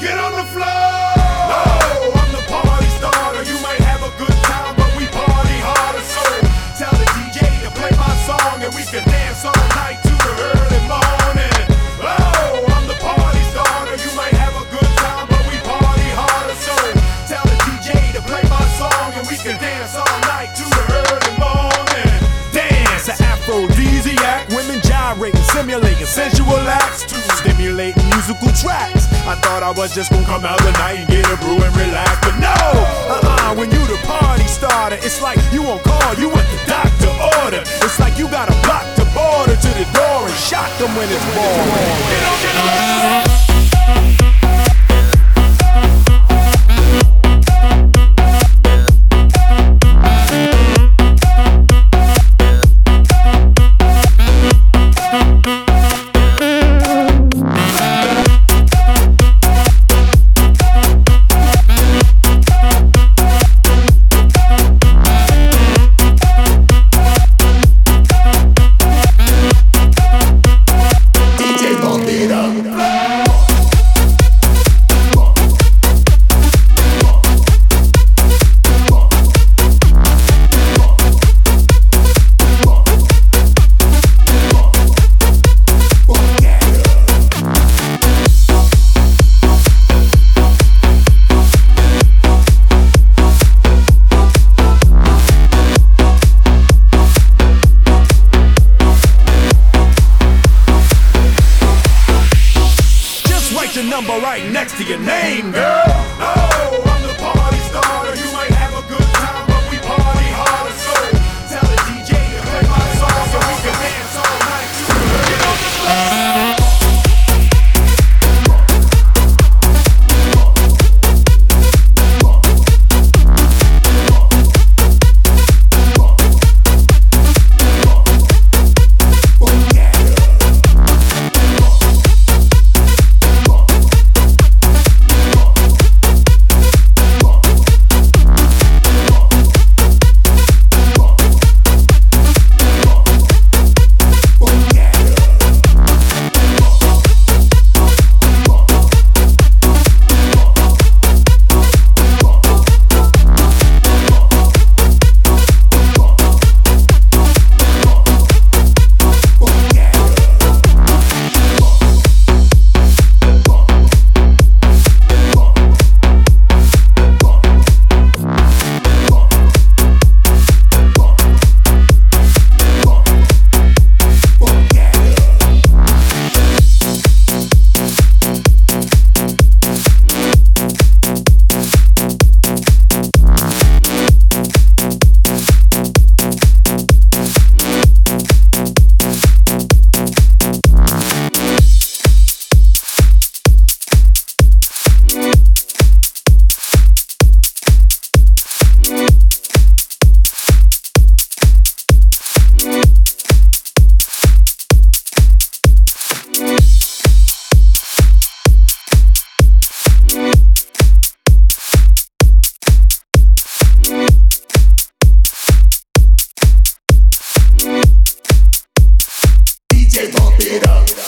Get on the floor. Gyrating, simulating sensual acts to stimulate musical tracks. I thought I was just gonna come out tonight and get a brew and relax, but no, uh-uh. When you the party starter, it's like you on call, you want the doctor order. It's like you got a block to border to the door and shock them when it's born. Get Your number right next to your name, girl. Oh, it up.